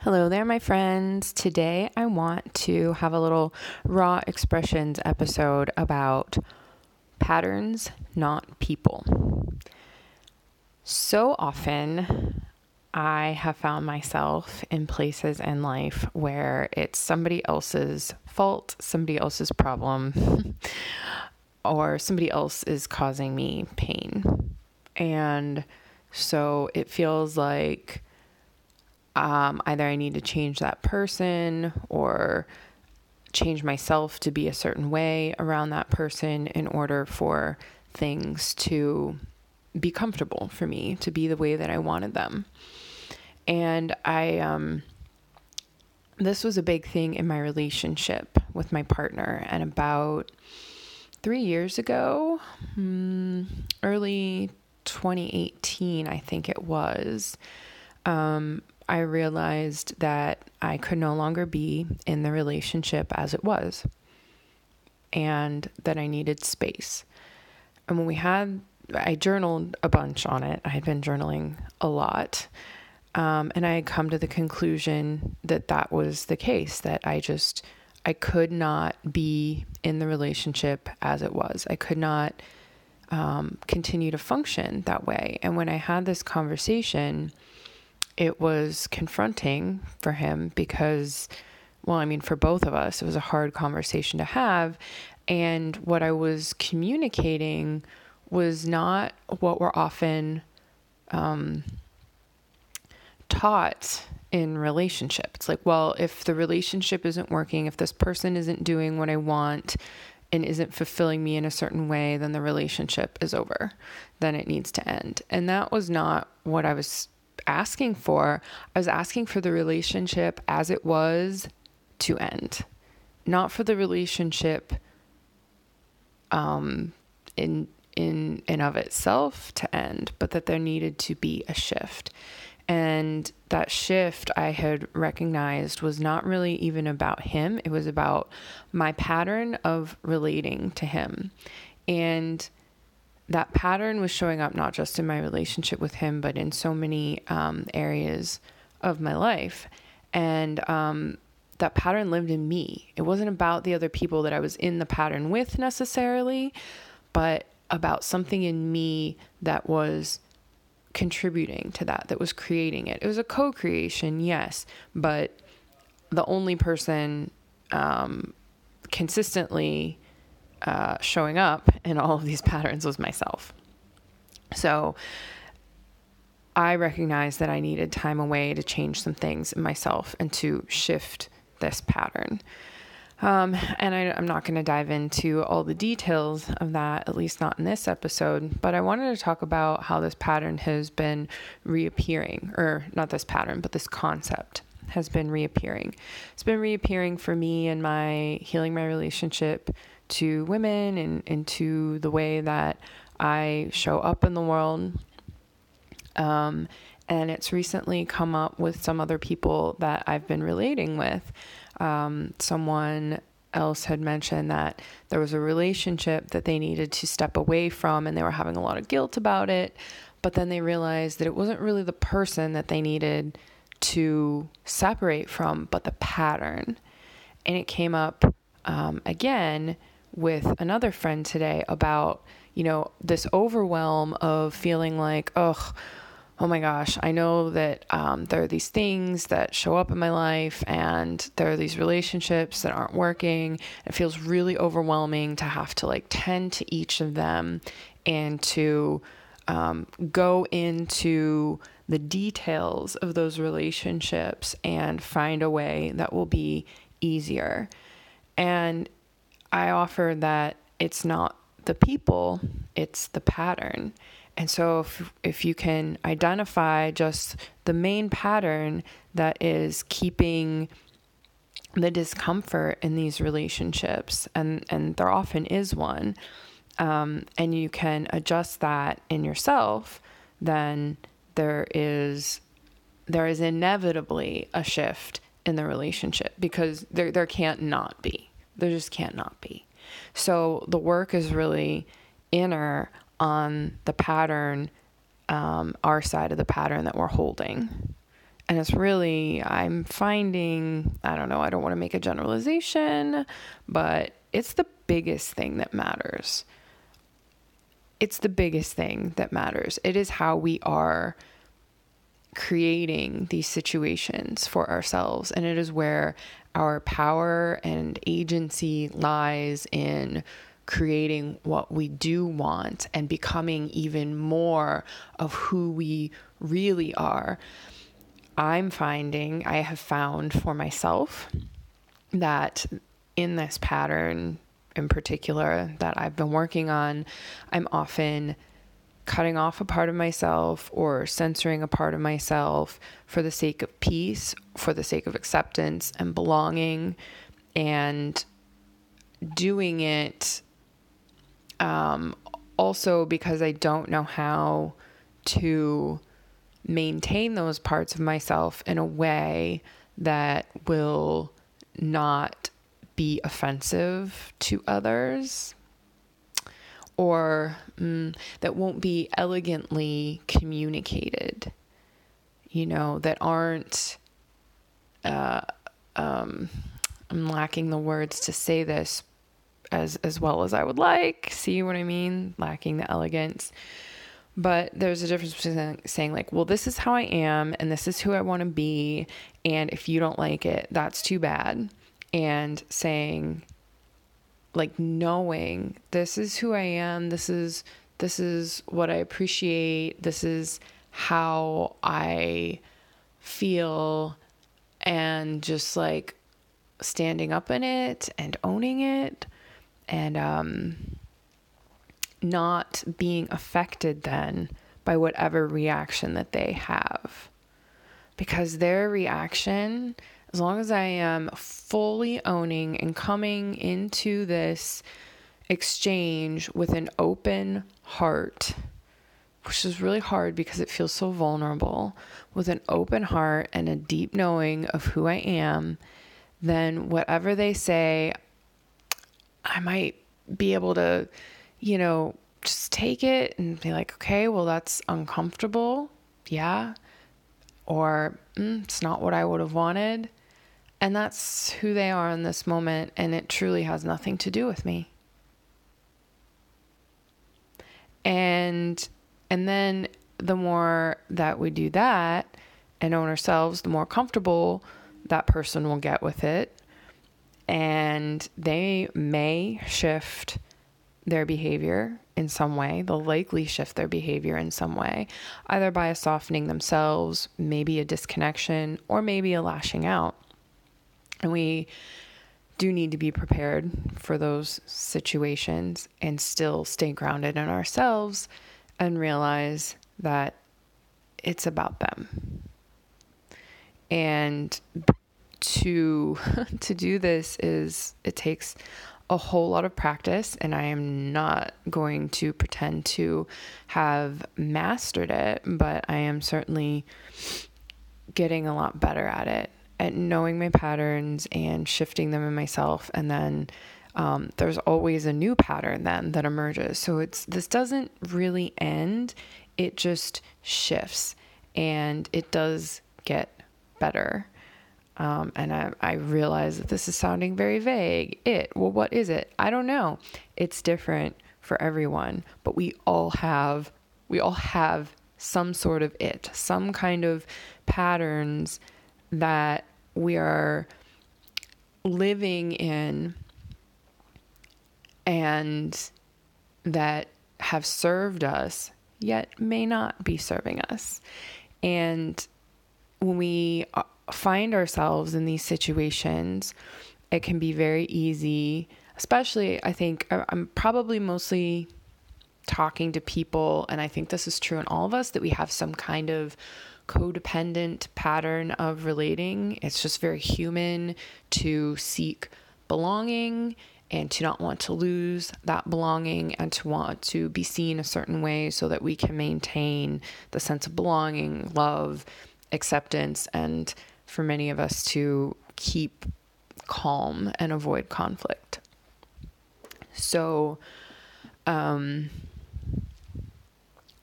Hello there, my friends. Today I want to have a little raw expressions episode about patterns, not people. So often I have found myself in places in life where it's somebody else's fault, somebody else's problem, or somebody else is causing me pain. And so it feels like um, either I need to change that person or change myself to be a certain way around that person in order for things to be comfortable for me, to be the way that I wanted them. And I, um, this was a big thing in my relationship with my partner. And about three years ago, hmm, early 2018, I think it was, um, I realized that I could no longer be in the relationship as it was and that I needed space. And when we had, I journaled a bunch on it. I had been journaling a lot. Um, and I had come to the conclusion that that was the case, that I just, I could not be in the relationship as it was. I could not um, continue to function that way. And when I had this conversation, it was confronting for him because, well, I mean, for both of us, it was a hard conversation to have. And what I was communicating was not what we're often um, taught in relationship. It's like, well, if the relationship isn't working, if this person isn't doing what I want and isn't fulfilling me in a certain way, then the relationship is over. Then it needs to end. And that was not what I was asking for. I was asking for the relationship as it was to end, not for the relationship um, in in and of itself to end, but that there needed to be a shift. And that shift I had recognized was not really even about him. It was about my pattern of relating to him. And that pattern was showing up not just in my relationship with him, but in so many um, areas of my life. And um, that pattern lived in me. It wasn't about the other people that I was in the pattern with necessarily, but about something in me that was contributing to that, that was creating it. It was a co creation, yes, but the only person um, consistently uh, showing up in all of these patterns was myself. So I recognized that I needed time away to change some things in myself and to shift this pattern. Um, and I, am not going to dive into all the details of that, at least not in this episode, but I wanted to talk about how this pattern has been reappearing, or not this pattern, but this concept has been reappearing. It's been reappearing for me in my healing my relationship to women and, and to the way that I show up in the world. Um, and it's recently come up with some other people that I've been relating with. Um, someone else had mentioned that there was a relationship that they needed to step away from and they were having a lot of guilt about it. But then they realized that it wasn't really the person that they needed to separate from, but the pattern. And it came up um, again with another friend today about, you know, this overwhelm of feeling like, oh, oh my gosh, I know that um, there are these things that show up in my life and there are these relationships that aren't working. It feels really overwhelming to have to like tend to each of them and to um, go into the details of those relationships and find a way that will be easier. And I offer that it's not the people, it's the pattern. And so if if you can identify just the main pattern that is keeping the discomfort in these relationships, and, and there often is one, um, and you can adjust that in yourself, then there is there is inevitably a shift in the relationship because there there can't not be. There just can't not be. So the work is really inner on the pattern, um, our side of the pattern that we're holding. And it's really, I'm finding, I don't know, I don't want to make a generalization, but it's the biggest thing that matters. It's the biggest thing that matters. It is how we are creating these situations for ourselves. And it is where our power and agency lies in creating what we do want and becoming even more of who we really are. I'm finding, I have found for myself that in this pattern in particular that I've been working on, I'm often cutting off a part of myself or censoring a part of myself for the sake of peace, for the sake of acceptance and belonging, and doing it um, also because I don't know how to maintain those parts of myself in a way that will not be offensive to others or mm, that won't be elegantly communicated, you know, that aren't, uh, um, I'm lacking the words to say this as, as well as I would like. See what I mean? Lacking the elegance. But there's a difference between saying, like, well, this is how I am and this is who I want to be. And if you don't like it, that's too bad. And saying, like knowing this is who I am, this is this is what I appreciate, this is how I feel and just like standing up in it and owning it and um not being affected then by whatever reaction that they have because their reaction as long as I am fully owning and coming into this exchange with an open heart, which is really hard because it feels so vulnerable, with an open heart and a deep knowing of who I am, then whatever they say, I might be able to, you know, just take it and be like, okay, well, that's uncomfortable. Yeah. Or mm, it's not what I would have wanted. And that's who they are in this moment, and it truly has nothing to do with me. And and then the more that we do that and own ourselves, the more comfortable that person will get with it. And they may shift their behavior in some way. They'll likely shift their behavior in some way, either by a softening themselves, maybe a disconnection, or maybe a lashing out. And we do need to be prepared for those situations and still stay grounded in ourselves and realize that it's about them. And to to do this is it takes a whole lot of practice and I am not going to pretend to have mastered it, but I am certainly getting a lot better at it. At knowing my patterns and shifting them in myself and then um, there's always a new pattern then that emerges. So it's this doesn't really end it just shifts and it does get better um, and I, I realize that this is sounding very vague. It well what is it? I don't know. It's different for everyone but we all have we all have some sort of it some kind of patterns that we are living in and that have served us yet may not be serving us. And when we uh, find ourselves in these situations, it can be very easy, especially I think I'm probably mostly talking to people, and I think this is true in all of us, that we have some kind of codependent pattern of relating. It's just very human to seek belonging and to not want to lose that belonging and to want to be seen a certain way so that we can maintain the sense of belonging, love, acceptance, and for many of us to keep calm and avoid conflict. So, um,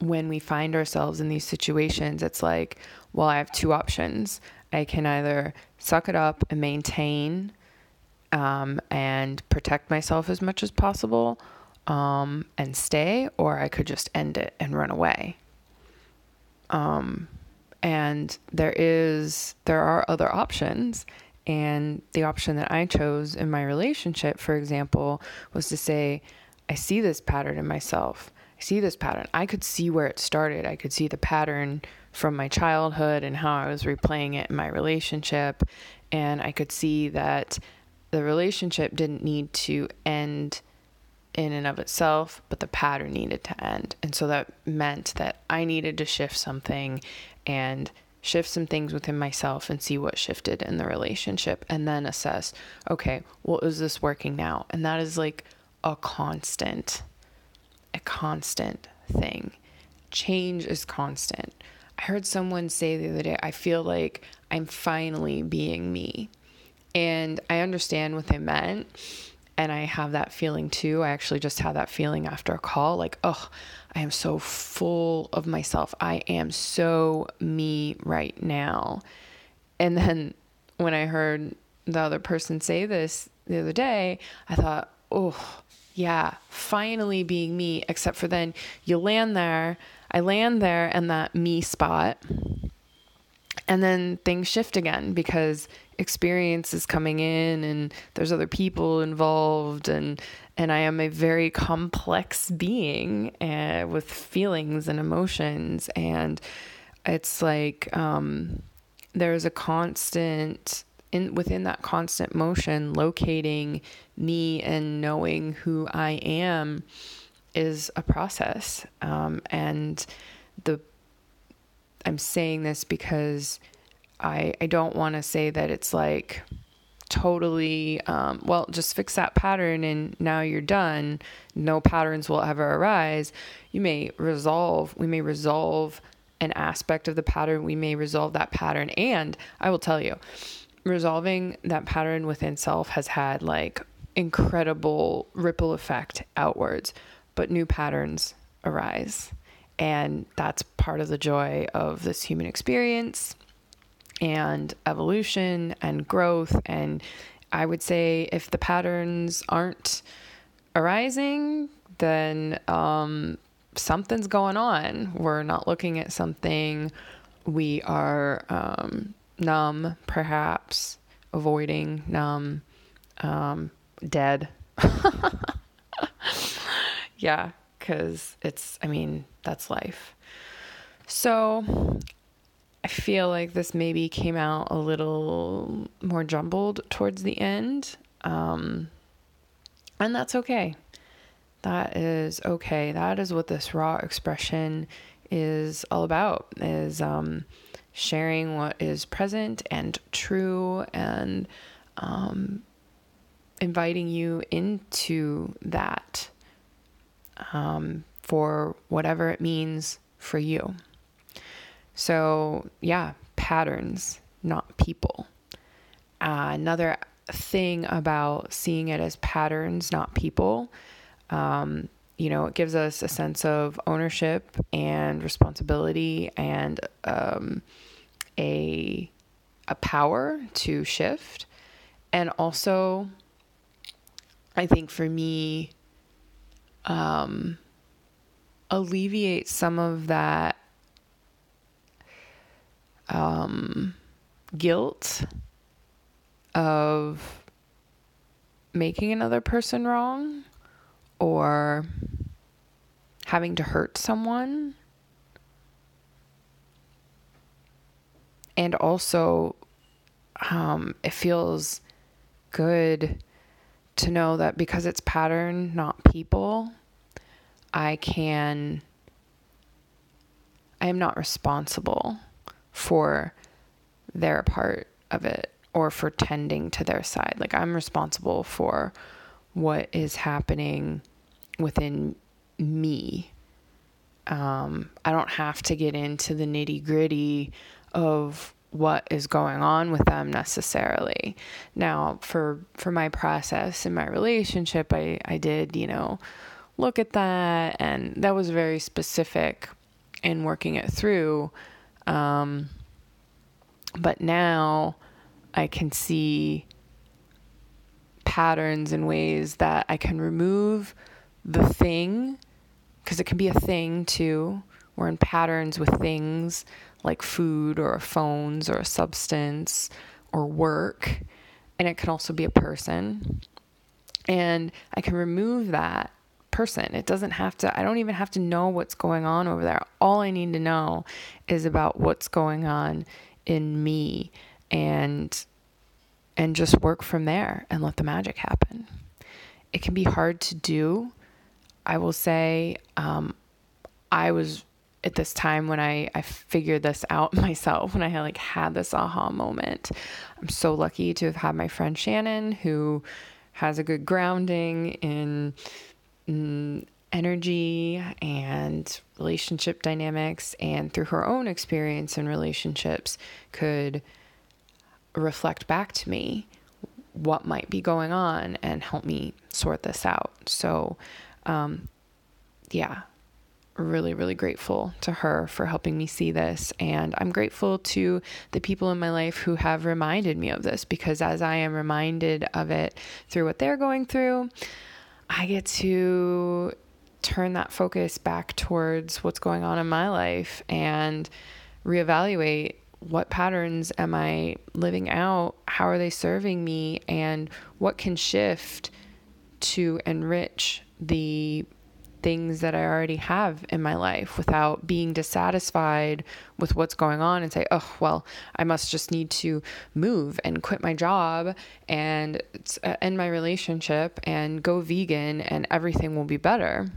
when we find ourselves in these situations, it's like, well, I have two options. I can either suck it up and maintain um, and protect myself as much as possible um, and stay, or I could just end it and run away. Um, and there is there are other options, and the option that I chose in my relationship, for example, was to say, I see this pattern in myself. I see this pattern. I could see where it started. I could see the pattern from my childhood and how I was replaying it in my relationship. And I could see that the relationship didn't need to end in and of itself, but the pattern needed to end. And so that meant that I needed to shift something and shift some things within myself and see what shifted in the relationship and then assess, okay, well, is this working now? And that is like a constant, a constant thing. Change is constant. I heard someone say the other day, I feel like I'm finally being me. And I understand what they meant. And I have that feeling too. I actually just had that feeling after a call like, oh, I am so full of myself. I am so me right now. And then when I heard the other person say this the other day, I thought, oh, yeah, finally being me. Except for then you land there. I land there in that me spot. And then things shift again because experience is coming in and there's other people involved and and I am a very complex being uh, with feelings and emotions. And it's like um, there's a constant in within that constant motion locating me and knowing who I am is a process. Um, and the I'm saying this because I, I don't want to say that it's like totally, um, well, just fix that pattern and now you're done. No patterns will ever arise. You may resolve, we may resolve an aspect of the pattern. We may resolve that pattern. And I will tell you, resolving that pattern within self has had like incredible ripple effect outwards, but new patterns arise. And that's part of the joy of this human experience and evolution and growth. And I would say if the patterns aren't arising, then um, something's going on. We're not looking at something. We are um, numb, perhaps, avoiding, numb, um, dead. yeah, because it's, I mean, that's life. So I feel like this maybe came out a little more jumbled towards the end. Um, and that's okay. That is okay. That is what this raw expression is all about is um, sharing what is present and true and um, inviting you into that um, for whatever it means for you. So, yeah, patterns, not people. Uh, another thing about seeing it as patterns, not people, um, you know, it gives us a sense of ownership and responsibility and um, a a power to shift, and also, I think for me, um, alleviate some of that um, guilt of making another person wrong or having to hurt someone. And also, um, it feels good to know that because it's pattern, not people, I can, I am not responsible for their part of it or for tending to their side. Like I'm responsible for what is happening within me. Um, I don't have to get into the nitty gritty of what is going on with them necessarily. Now, for for my process in my relationship, I I did you know look at that, and that was very specific in working it through. Um, But now I can see patterns and ways that I can remove the thing, because it can be a thing too. We're in patterns with things like food or phones or a substance or work. And it can also be a person. And I can remove that person. It doesn't have to, I don't even have to know what's going on over there. All I need to know is about what's going on in me and and just work from there and let the magic happen. It can be hard to do. I will say, um, I was at this time when I, I figured this out myself, when I had like had this aha moment. I'm so lucky to have had my friend Shannon, who has a good grounding in, in energy and relationship dynamics, and through her own experience in relationships, could reflect back to me what might be going on and help me sort this out. So, um, yeah, really, really grateful to her for helping me see this. And I'm grateful to the people in my life who have reminded me of this because as I am reminded of it through what they're going through, I get to turn that focus back towards what's going on in my life and reevaluate what patterns am I living out? How are they serving me? And what can shift to enrich the things that I already have in my life without being dissatisfied with what's going on and say, oh, well, I must just need to move and quit my job and uh, end my relationship and go vegan and everything will be better.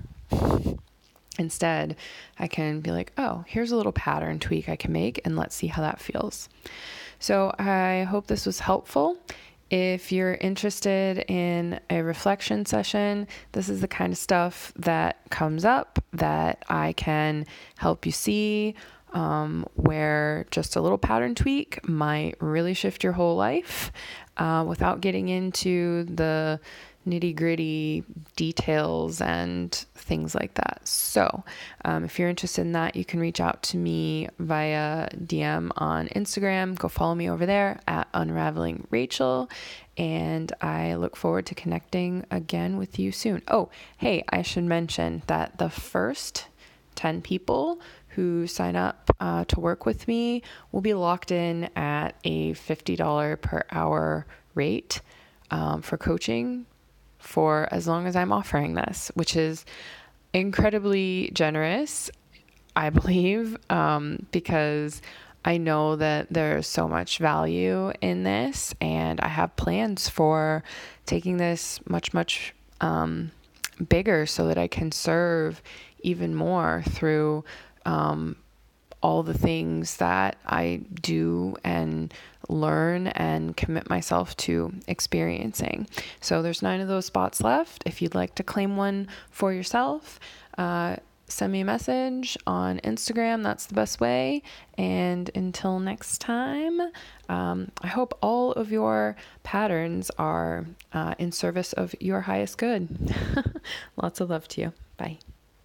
Instead, I can be like, oh, here's a little pattern tweak I can make, and let's see how that feels. So, I hope this was helpful. If you're interested in a reflection session, this is the kind of stuff that comes up that I can help you see. Um, where just a little pattern tweak might really shift your whole life uh, without getting into the nitty gritty details and things like that. So, um, if you're interested in that, you can reach out to me via DM on Instagram. Go follow me over there at Unraveling Rachel. And I look forward to connecting again with you soon. Oh, hey, I should mention that the first 10 people who sign up uh, to work with me will be locked in at a $50 per hour rate um, for coaching for as long as I'm offering this, which is incredibly generous, I believe, um, because I know that there's so much value in this, and I have plans for taking this much, much um, bigger so that I can serve even more through um, all the things that I do and learn and commit myself to experiencing. So there's nine of those spots left. If you'd like to claim one for yourself, uh, send me a message on Instagram. That's the best way. And until next time, um, I hope all of your patterns are uh, in service of your highest good. Lots of love to you. Bye.